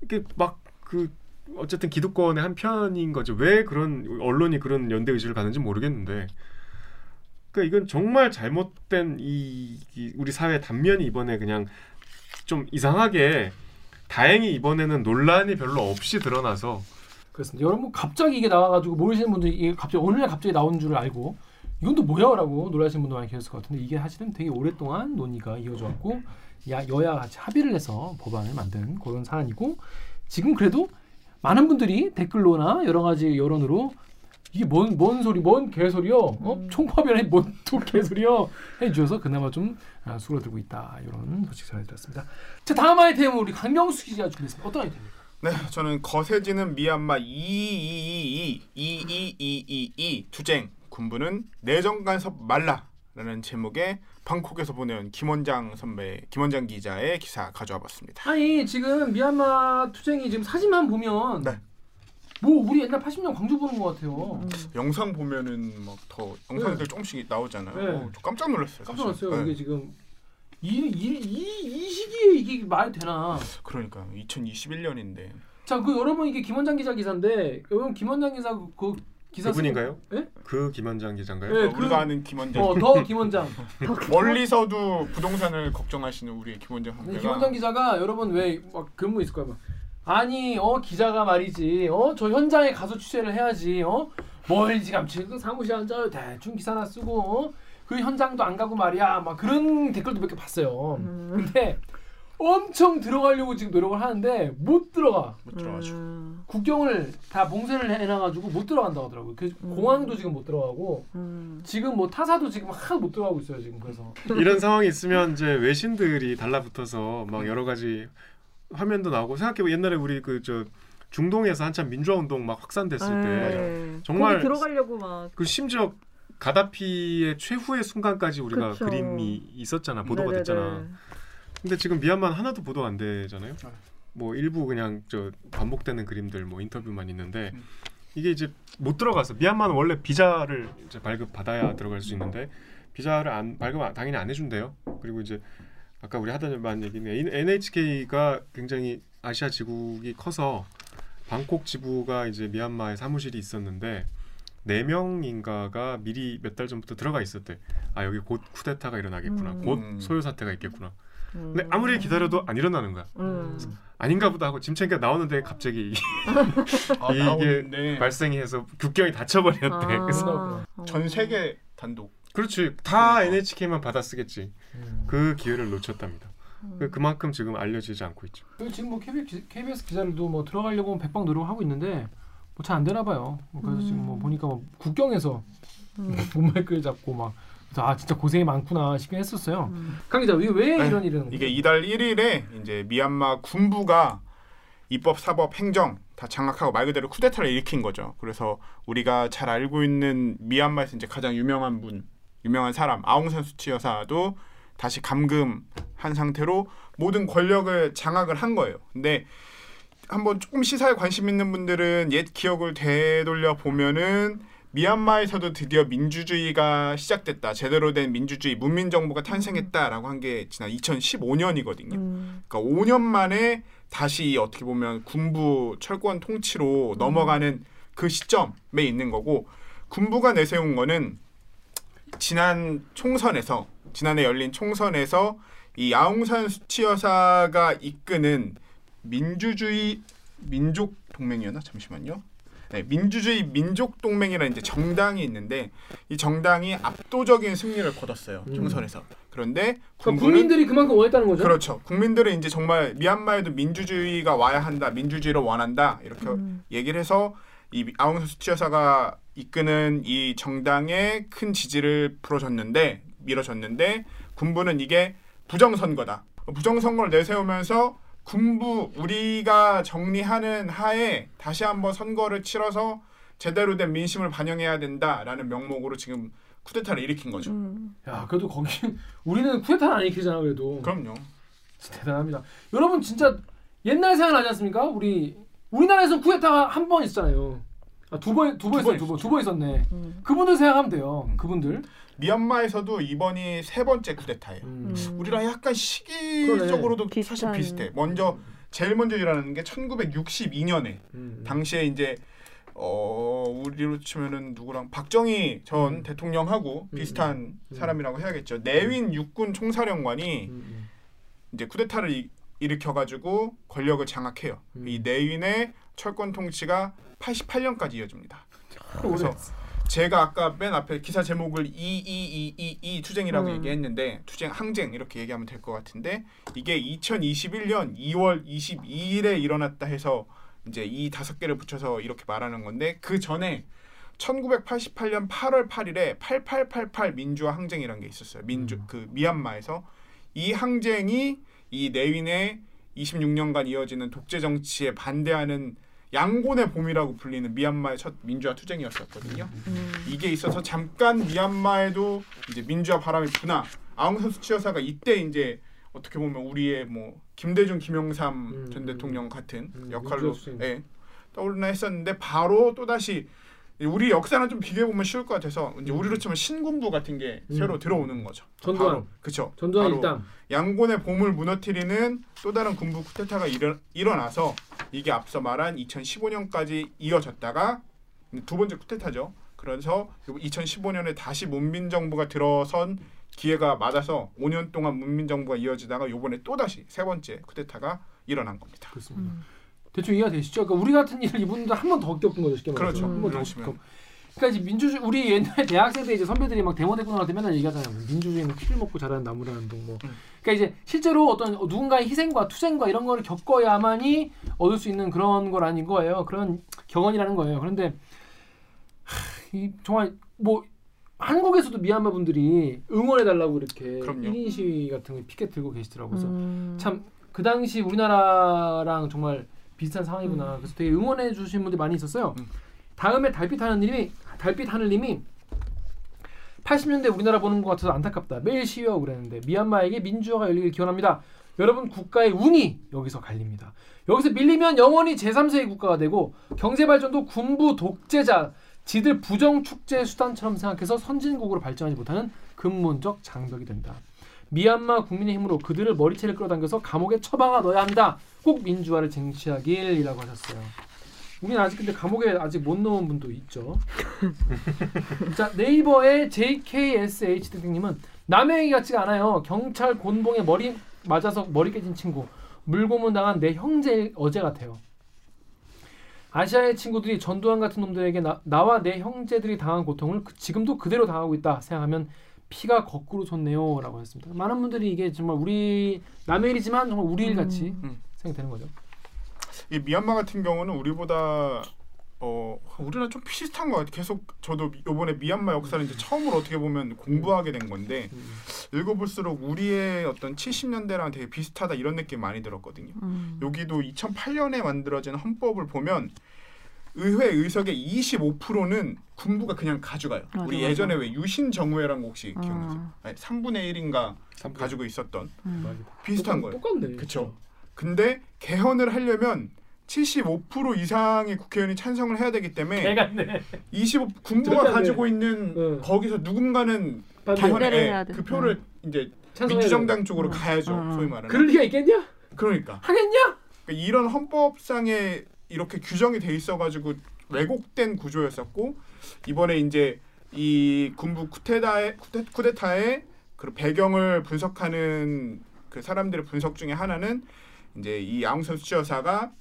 이게 막그 어쨌든 기득권의 한 편인 거죠. 왜 그런 언론이 그런 연대 의식을 가는지 모르겠는데. 그러니까 이건 정말 잘못된 이, 이 우리 사회 단면이 이번에 그냥 좀 이상하게 다행히 이번에는 논란이 별로 없이 드러나서 그렇습니다. 여러분 갑자기 이게 나와가지고 모르시는 분들이 이게 갑자기 어느 날 갑자기 나온 줄 알고 이건 또 뭐야라고 놀라시는 분도 많이 계셨을 것 같은데 이게 사실은 되게 오랫동안 논의가 이어져 왔고 야 여야 같이 합의를 해서 법안을 만든 그런 사안이고 지금 그래도 많은 분들이 댓글로나 여러 가지 여론으로 이게 뭔, 뭔 소리, 뭔 개소리요? 어? 총파업이라니 뭔또 개소리요? 해주셔서 그나마 좀 아, 수그러들고 있다 이런 소식 전해드렸습니다. 자 다음 아이템은 우리 강명수 기자가 준비했습니다. 어떤 아이템입니까? 네, 저는 거세지는 미얀마 22222222 투쟁 군부는 내정 간섭 말라라는 제목의 방콕에서 보내온 김원장 선배, 김원장 기자의 기사 가져와 봤습니다. 아니 지금 미얀마 투쟁이 지금 사진만 보면 네. 뭐 우리 옛날 80년 광주 보는 것 같아요. 음. 영상 보면은 막 더 영상들 네. 조금씩 나오잖아요. 네. 어, 저 깜짝 놀랐어요. 깜짝 놀랐어요. 사실. 네. 이게 지금 이, 이, 이, 이 시기에 이게 말이 되나? 그러니까 2021년인데 자, 그 여러분 이게 김원장 기자 기사인데 여러분 김원장 기사 그, 그 기사 그분인가요? 예? 그 김원장 기자인가요? 네, 어, 그- 우리가 아는 김원장 어, 더 김원장. 멀리서도 부동산을 걱정하시는 우리 김원장 네, 선배가 김원장 기자가 여러분 왜막거 있을 거야 막 아니 어 기자가 말이지 어 저 현장에 가서 취재를 해야지 어 멀지감치 그 사무실 앉아 대충 기사나 쓰고 어? 그 현장도 안 가고 말이야 막 그런 댓글도 몇 개 봤어요 음. 근데 엄청 들어가려고 지금 노력을 하는데 못 들어가 못 들어가지고 음. 국경을 다 봉쇄를 해놔가지고 못 들어간다고 하더라고요 그 음. 공항도 지금 못 들어가고 음. 지금 뭐 타사도 지금 하나도 못 들어가고 있어요 지금 그래서 이런 상황이 있으면 이제 외신들이 달라붙어서 막 여러 가지 화면도 나오고 생각해보 옛날에 우리 그저 중동에서 한참 민주화 운동 막 확산됐을 때 네. 정말 거기 들어가려고 막 그 심지어 가다피의 최후의 순간까지 우리가 그쵸. 그림이 있었잖아 보도가 네네네. 됐잖아. 근데 지금 미얀마는 하나도 보도 안 되잖아요. 네. 뭐 일부 그냥 저 반복되는 그림들 뭐 인터뷰만 있는데 음. 이게 이제 못 들어가서 미얀마는 원래 비자를 이제 발급 받아야 들어갈 수 있는데 비자를 안 발급 안- 당연히 안 해준대요. 그리고 이제 아까 우리 하던 반 얘기는 NHK가 굉장히 아시아 지국이 커서 방콕 지부가 이제 미얀마에 사무실이 있었는데 네 명인가가 미리 몇 달 전부터 들어가 있었대. 아 여기 곧 쿠데타가 일어나겠구나. 음. 곧 음. 소요 사태가 있겠구나. 음. 근데 아무리 기다려도 안 일어나는 거야. 음. 아닌가 보다 하고 짐 챙겨 나오는데 갑자기 아, 이게 나오는데 발생이 해서 국경이 닫혀버렸대. 아. 그래서 어. 전 세계 단독 그렇지 다 그러니까. NHK만 받아 쓰겠지. 그 기회를 놓쳤답니다. 그- 그만큼 지금 알려지지 않고 있죠. 지금 뭐 KBS, 기- KBS 기자들도 뭐 들어가려고 백방 노력 하고 있는데 뭐 잘 안 되나 봐요. 뭐 그래서 음. 지금 뭐 보니까 뭐 국경에서 음. 문말글 잡고 막 아 진짜 고생이 많구나 싶긴 했었어요. 음. 강 기자 왜, 왜 네, 이런 일은 이게 이달 1일에 이제 미얀마 군부가 입법, 사법, 행정 다 장악하고 말 그대로 쿠데타를 일으킨 거죠. 그래서 우리가 잘 알고 있는 미얀마에서 이제 가장 유명한 분, 유명한 사람 아웅산 수치 여사도 다시 감금한 상태로 모든 권력을 장악을 한 거예요. 근데 한번 조금 시사에 관심 있는 분들은 옛 기억을 되돌려 보면은 미얀마에서도 드디어 민주주의가 시작됐다. 제대로 된 민주주의 문민 정부가 탄생했다라고 한 게 지난 2015년이거든요. 음. 그러니까 5년 만에 다시 어떻게 보면 군부 철권 통치로 넘어가는 그 시점에 있는 거고 군부가 내세운 거는 지난 총선에서 지난해 열린 총선에서 이 아웅산 수치 여사가 이끄는 민주주의 민족 동맹이었나 잠시만요. 네, 민주주의 민족 동맹이라는 이제 정당이 있는데 이 정당이 압도적인 승리를 거뒀어요 음. 총선에서. 그런데 그러니까 국민들이 그만큼 원했다는 거죠. 그렇죠. 국민들은 이제 정말 미얀마에도 민주주의가 와야 한다, 민주주의를 원한다 이렇게 음. 얘기를 해서 이 아웅산 수치 여사가 이끄는 이 정당에 큰 지지를 불어줬는데 밀어줬는데 군부는 이게 부정선거다. 부정선거를 내세우면서 군부 우리가 정리하는 하에 다시 한번 선거를 치러서 제대로 된 민심을 반영해야 된다라는 명목으로 지금 쿠데타를 일으킨 거죠. 음. 야 그래도 거기 우리는 쿠데타는 안 일으키잖아 그래도. 그럼요. 대단합니다. 여러분 진짜 옛날 생각나지 않습니까? 우리 우리나라에서 쿠데타가 한 번 있잖아요. 아, 두 번, 두번두 있었네, 번두 번, 있었죠. 두번 있었네. 음. 그분들 생각하면 돼요. 그분들. 미얀마에서도 이번이 세 번째 쿠데타예요. 음. 음. 우리랑 약간 시기적으로도 그러네. 사실 비슷한. 비슷해. 먼저 제일 먼저 일어나는 게 1962년에 음. 당시에 이제 어 우리로 치면은 누구랑 박정희 전 음. 대통령하고 음, 비슷한 음. 사람이라고 해야겠죠. 내윈 육군 총사령관이 음. 이제 쿠데타를 이- 일으켜가지고 권력을 장악해요. 음. 이 내윈의 철권 통치가 88년까지 이어집니다. 그래서 그래서 제가 아까 맨 앞에 기사 제목을 이이이이이 투쟁이라고 음. 얘기했는데 투쟁 항쟁 이렇게 얘기하면 될 것 같은데 이게 2021년 2월 22일에 일어났다 해서 이제 이 다섯 개를 붙여서 이렇게 말하는 건데 그 전에 1988년 8월 8일에 8888 민주화 항쟁이라는 게 있었어요. 민주 음. 그 미얀마에서 이 항쟁이 이 내윈의 26년간 이어지는 독재 정치에 반대하는 양곤의 봄이라고 불리는 미얀마의 첫 민주화 투쟁이었었거든요. 음. 이게 있어서 잠깐 미얀마에도 이제 민주화 바람이 부나 아웅산 수치 여사가 이때 이제 어떻게 보면 우리의 뭐 김대중, 김영삼 음, 전 음, 대통령 같은 음, 역할로. 예, 떠오르나 했었는데 바로 또 다시 우리 역사는 좀 비교해 보면 쉬울 것 같아서 이제 우리로 치면 신군부 같은 게 음. 새로 들어오는 거죠. 전두환. 그렇죠. 전두환 바로 일당. 양곤의 봄을 무너뜨리는 또 다른 군부 쿠데타가 일어, 일어나서 이게 앞서 말한 2015년까지 이어졌다가 두 번째 쿠데타죠. 그래서 2015년에 다시 문민 정부가 들어선 기회가 맞아서 5년 동안 문민 정부가 이어지다가 요번에 또 다시 세 번째 쿠데타가 일어난 겁니다. 그렇습니다. 대충 이해가 되시죠? 그러니까 우리 같은 일을 이분들 한 번 더 겪은 거죠, 쉽게 말해서. 그렇죠. 한번더. 겪. 그러니까 이제 민주주의 우리 옛날 대학생 때 이제 선배들이 막 데모대꾸나 할때 맨날 얘기하잖아요. 민주주의는 피를 먹고 자라는 나무라는 둥 뭐. 음. 그러니까 이제 실제로 어떤 누군가의 희생과 투쟁과 이런 거를 겪어야만이 얻을 수 있는 그런 거라는 거예요. 그런 경험이라는 거예요. 그런데 하, 이 정말 뭐 한국에서도 미얀마 분들이 응원해 달라고 이렇게 그럼요. 1인 시위 같은 거 피켓 들고 계시더라고요. 그래서 음. 참그 당시 우리나라랑 정말 비슷한 상황이구나. 그래서 되게 응원해 주신 분들이 많이 있었어요. 음. 다음에 달빛 하늘님이 달빛 하늘님이 80년대 우리나라 보는 것 같아서 안타깝다. 매일 시위하고 그랬는데 미얀마에게 민주화가 열리길 기원합니다. 여러분 국가의 운이 여기서 갈립니다. 여기서 밀리면 영원히 제3세계 국가가 되고 경제 발전도 군부 독재자 지들 부정 축제 수단처럼 생각해서 선진국으로 발전하지 못하는 근본적 장벽이 된다. 미얀마 국민의 힘으로 그들을 머리채를 끌어당겨서 감옥에 처박아 넣어야 합니다. 꼭 민주화를 쟁취하길이라고 하셨어요. 우리는 아직 근데 감옥에 아직 못 넣은 분도 있죠. 자 네이버의 JKSH 등등님은 남의 얘기 같지가 않아요. 경찰 곤봉에 머리 맞아서 머리 깨진 친구 물고문 당한 내 형제 어제 같아요. 아시아의 친구들이 전두환 같은 놈들에게 나, 나와 내 형제들이 당한 고통을 그- 지금도 그대로 당하고 있다 생각하면 피가 거꾸로 솟네요라고 했습니다. 많은 분들이 이게 정말 우리 남의 일이지만 정말 우리 일 같이 음. 생각되는 거죠. 이 미얀마 같은 경우는 우리보다 어 우리랑 좀 비슷한 것 같아요. 계속 저도 이번에 미얀마 역사를 이제 처음으로 어떻게 보면 공부하게 된 건데 읽어볼수록 우리의 어떤 70년대랑 되게 비슷하다 이런 느낌 많이 들었거든요. 음. 여기도 2008년에 만들어진 헌법을 보면 의회 의석의 25%는 군부가 그냥 가져가요. 맞아, 우리 맞아. 예전에 왜 유신 정우회라는 거 혹시 어. 기억나세요? 아니, 3분의 1인가 가지고 있었던 음. 비슷한 똑같- 거예요. 똑같네. 그쵸. 근데 개헌을 하려면 75% 이상의 국회의원이 찬성을 해야 되기 때문에 개같네. 25 군부가 가지고 있는 응. 거기서 누군가는 반대를. 그 표를 이제 찬성해야 민주정당 돼. 쪽으로 응. 가야죠. 응. 소위 말하는. 그럴 리가 있겠냐? 그러니까 하겠냐? 그러니까 이런 헌법상에 이렇게 규정이 돼 있어가지고 왜곡된 구조였었고 이번에 이제 이 군부 쿠데타의 쿠데, 쿠데 타의 그 배경을 분석하는 그 사람들의 분석 중에 하나는 이제 이 아웅산 수치 여사가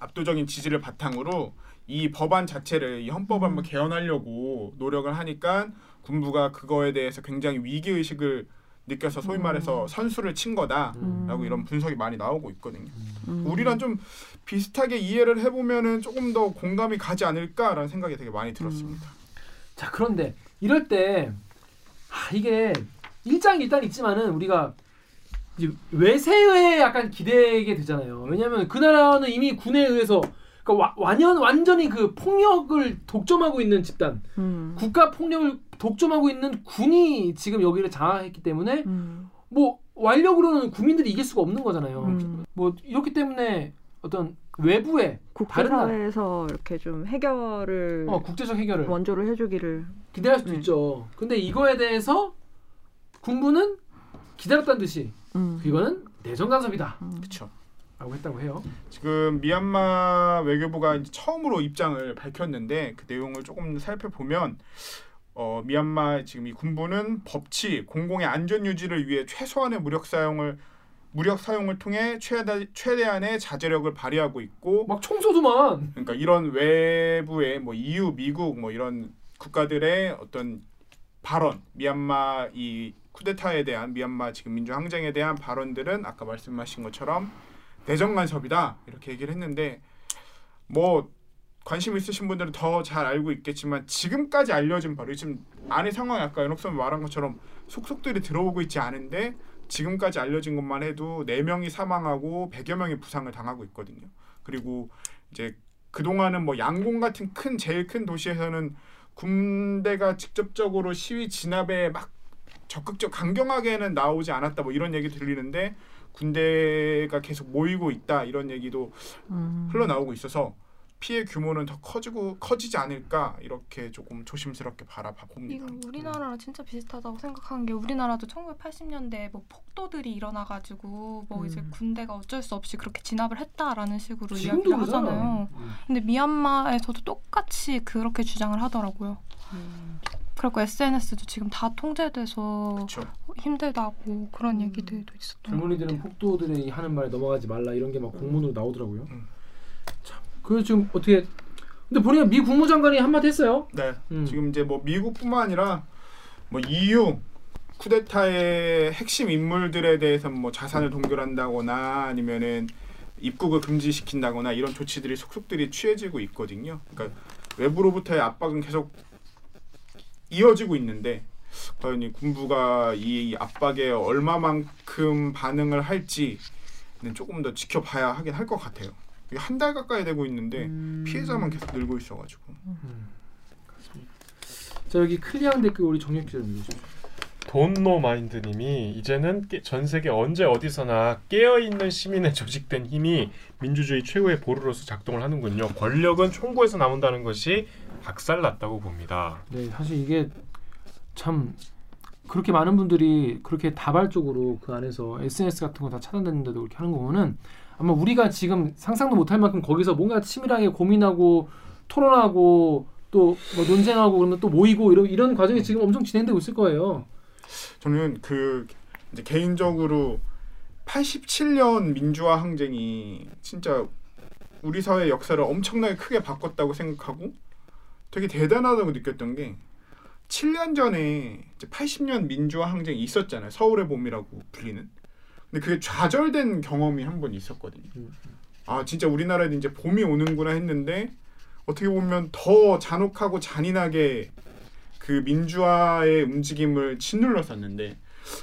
압도적인 지지를 바탕으로 이 법안 자체를 이 헌법을 한번 개헌하려고 노력을 하니까 군부가 그거에 대해서 굉장히 위기 의식을 느껴서 소위 말해서 선수를 친 거다라고 음. 이런 분석이 많이 나오고 있거든요. 음. 우리랑 좀 비슷하게 이해를 해보면은 조금 더 공감이 가지 않을까라는 생각이 되게 많이 들었습니다. 자 그런데 이럴 때 아, 이게 일장 일단 있지만은 우리가 이제 외세에 약간 기대게 되잖아요. 왜냐하면 그 나라는 이미 군에 의해서 그러니까 와, 완연 완전히 그 폭력을 독점하고 있는 집단, 음. 국가 폭력을 독점하고 있는 군이 지금 여기를 장악했기 때문에 음. 뭐 완력으로는 국민들이 이길 수가 없는 거잖아요. 음. 뭐 이렇기 때문에 어떤 외부에 나라, 국제사회에서 이렇게 좀 해결을 어, 국제적 해결을 원조를 해주기를 기대할 수도 음. 있죠. 근데 이거에 대해서 군부는 기다렸다는 듯이 음. 이거는 내정 간섭이다. 음. 그렇죠. 라고 했다고 해요. 지금 미얀마 외교부가 처음으로 입장을 밝혔는데 그 내용을 조금 살펴보면 어, 미얀마 지금 이 군부는 법치, 공공의 안전 유지를 위해 최소한의 무력 사용을 무력 사용을 통해 최대, 최대한의 자제력을 발휘하고 있고 막 청소도만 그러니까 이런 외부의 뭐 EU, 미국 뭐 이런 국가들의 어떤 발언, 미얀마 이 쿠데타에 대한 미얀마 지금 민주 항쟁에 대한 발언들은 아까 말씀하신 것처럼 내정 간섭이다 이렇게 얘기를 했는데 뭐 관심 있으신 분들은 더 잘 알고 있겠지만 지금까지 알려진 바로 지금 안의 상황이 아까 연옥선 말한 것처럼 속속들이 들어오고 있지 않은데 지금까지 알려진 것만 해도 네 명이 사망하고 100여 명이 부상을 당하고 있거든요. 그리고 이제 그동안은 뭐 양곤 같은 큰 제일 큰 도시에서는 군대가 직접적으로 시위 진압에 막 적극적 강경하게는 나오지 않았다 뭐 이런 얘기 들리는데 군대가 계속 모이고 있다 이런 얘기도 음. 흘러나오고 있어서 피해 규모는 더 커지고 커지지 않을까 이렇게 조금 조심스럽게 바라봐 봅니다. 우리나라랑 진짜 비슷하다고 생각한 게 우리나라도 1980년대 뭐 폭도들이 일어나가지고 뭐 이제 음. 군대가 어쩔 수 없이 그렇게 진압을 했다라는 식으로 이야기를 그러잖아. 하잖아요. 음. 근데 미얀마에서도 똑같이 그렇게 주장을 하더라고요. 그리고 SNS도 지금 다 통제돼서 그렇죠. 힘들다고 그런 얘기들도 있었던 것 젊은이들은 같아요. 폭도들이 하는 말에 넘어가지 말라 이런 게 막 공문으로 나오더라고요. 음. 참, 그래서 지금 어떻게? 근데 보니까 미 국무장관이 한마디 했어요. 네. 음. 지금 이제 뭐 미국뿐만 아니라 뭐 EU 쿠데타의 핵심 인물들에 대해서 뭐 자산을 동결한다거나 아니면은 입국을 금지시킨다거나 이런 조치들이 속속들이 취해지고 있거든요. 그러니까 외부로부터의 압박은 계속 이어지고 있는데 과연 이 군부가 이 압박에 얼마만큼 반응을 할지는 조금 더 지켜봐야 하긴 할 것 같아요. 한 달 가까이 되고 있는데 음. 피해자만 계속 늘고 있어가지고. 자 여기 클리앙 댓글 우리 정혁 기자 좀 읽어주세요. 돈노 마인드님이 이제는 깨- 전 세계 언제 어디서나 깨어 있는 시민의 조직된 힘이 민주주의 최고의 보루로서 작동을 하는군요. 권력은 총구에서 나온다는 것이 박살났다고 봅니다. 네, 사실 이게 참 그렇게 많은 분들이 그렇게 다발적으로 그 안에서 SNS 같은 거 다 차단됐는데도 그렇게 하는 거 보면은 아마 우리가 지금 상상도 못할 만큼 거기서 뭔가 치밀하게 고민하고 토론하고 또 뭐 논쟁하고 그러면 또 모이고 이런 이런 과정이 지금 엄청 진행되고 있을 거예요. 저는 그 이제 개인적으로 87년 민주화 항쟁이 진짜 우리 사회 역사를 엄청나게 크게 바꿨다고 생각하고 되게 대단하다고 느꼈던 게 7년 전에 이제 80년 민주화 항쟁이 있었잖아요. 서울의 봄이라고 불리는. 근데 그게 좌절된 경험이 한 번 있었거든요. 음. 아 진짜 우리나라에도 이제 봄이 오는구나 했는데 어떻게 보면 더 잔혹하고 잔인하게 그 민주화의 움직임을 짓눌렀었는데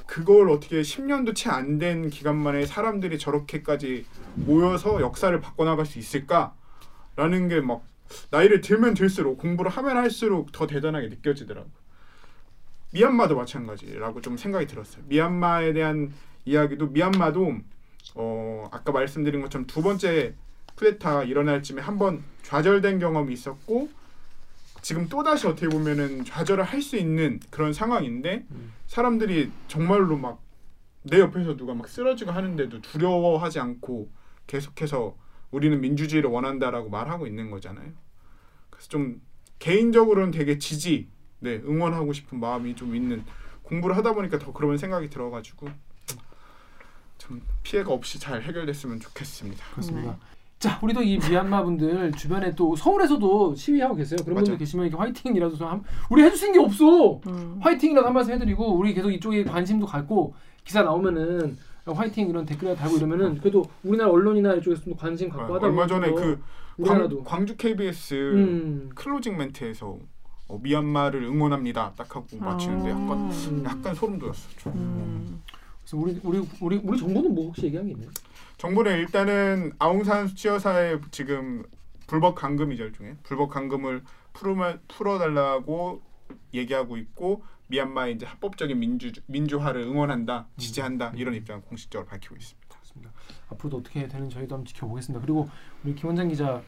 그걸 어떻게 10년도 채 안 된 기간 만에 사람들이 저렇게까지 모여서 역사를 바꿔나갈 수 있을까라는 게 막 나이를 들면 들수록 공부를 하면 할수록 더 대단하게 느껴지더라고. 미얀마도 마찬가지라고 좀 생각이 들었어요. 미얀마에 대한 이야기도 미얀마도 어 아까 말씀드린 것처럼 두 번째 쿠데타 일어날 쯤에 한번 좌절된 경험이 있었고 지금 또 다시 어떻게 보면은 좌절을 할 수 있는 그런 상황인데 음. 사람들이 정말로 막 내 옆에서 누가 막 쓰러지고 하는데도 두려워하지 않고 계속해서 우리는 민주주의를 원한다라고 말하고 있는 거잖아요. 그래서 좀 개인적으로는 되게 지지, 네 응원하고 싶은 마음이 좀 있는 공부를 하다 보니까 더 그런 생각이 들어가지고 좀 피해가 없이 잘 해결됐으면 좋겠습니다. 그렇습니다. 자, 우리도 이 미얀마 분들 주변에 또 서울에서도 시위하고 계세요. 그런 분들 맞아요. 계시면 이렇게 화이팅이라도 좀 함, 우리 해줄 수 있는 게 없어. 음. 화이팅이라도 한 말씀 해드리고 우리 계속 이쪽에 관심도 갖고 기사 나오면은 화이팅 이런 댓글 달고 이러면은 그래도 우리나라 언론이나 이쪽에서 좀 관심 갖고 하다 아, 얼마 보면 전에 또 그 우리나라도 광, 광주 KBS 음. 클로징 멘트에서 어, 미얀마를 응원합니다 딱 하고 마치는데 약간 음. 약간 소름 돋았어. 좀. 음. 그래서 우리 우리 우리 우리 정부는 뭐 혹시 얘기한 게 있나요? 정부는 일단은 아웅산 수치 여사의 지금 불법 감금이절 중에 불법 감금을 풀어 풀어달라고 얘기하고 있고 미얀마의 이제 합법적인 민주 민주화를 응원한다, 지지한다 이런 입장을 공식적으로 밝히고 있습니다. 그렇습니다. 앞으로도 어떻게 되는 저희도 한번 지켜보겠습니다. 그리고 우리 김원장 기자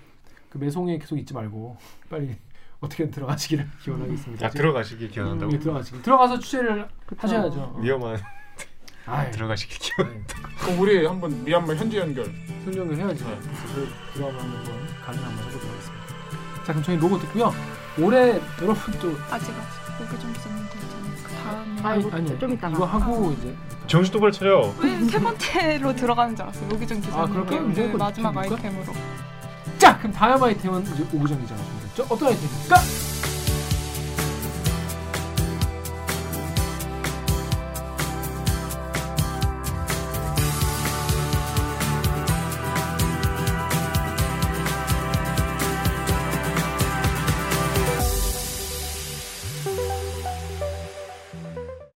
그 매송에 계속 있지 말고 빨리 어떻게든 들어가시기를 기원하겠습니다. 아 들어가시길 기원한다고. 음, 들어가시기 들어가서 취재를 그쵸. 하셔야죠. 위험한 아이, 들어가시길 기원. 아이, 그럼 우리 한번 미얀마 현지 연결. 선정을 해야죠. 네. 그래서 저희 들어가면 한번 가능 한번 해보도록 하겠습니다. 자 그럼 저희 로고 듣고요. 올해 여러분 또 아직 아직 여기 좀 있으면 되잖 다음에 아니, 아니, 아니 좀 이따가. 이거 하고 이제 정신 똑바로 차려. 왜 세 번째로 들어가는 줄 알았어요. 여기 좀 기사님. 아, 그럴까요? 네, 무조건 마지막? 아이템으로. 자 그럼 다음 아이템은 이제 오구정 기자가 준비했죠. 어떤 아이템입니까?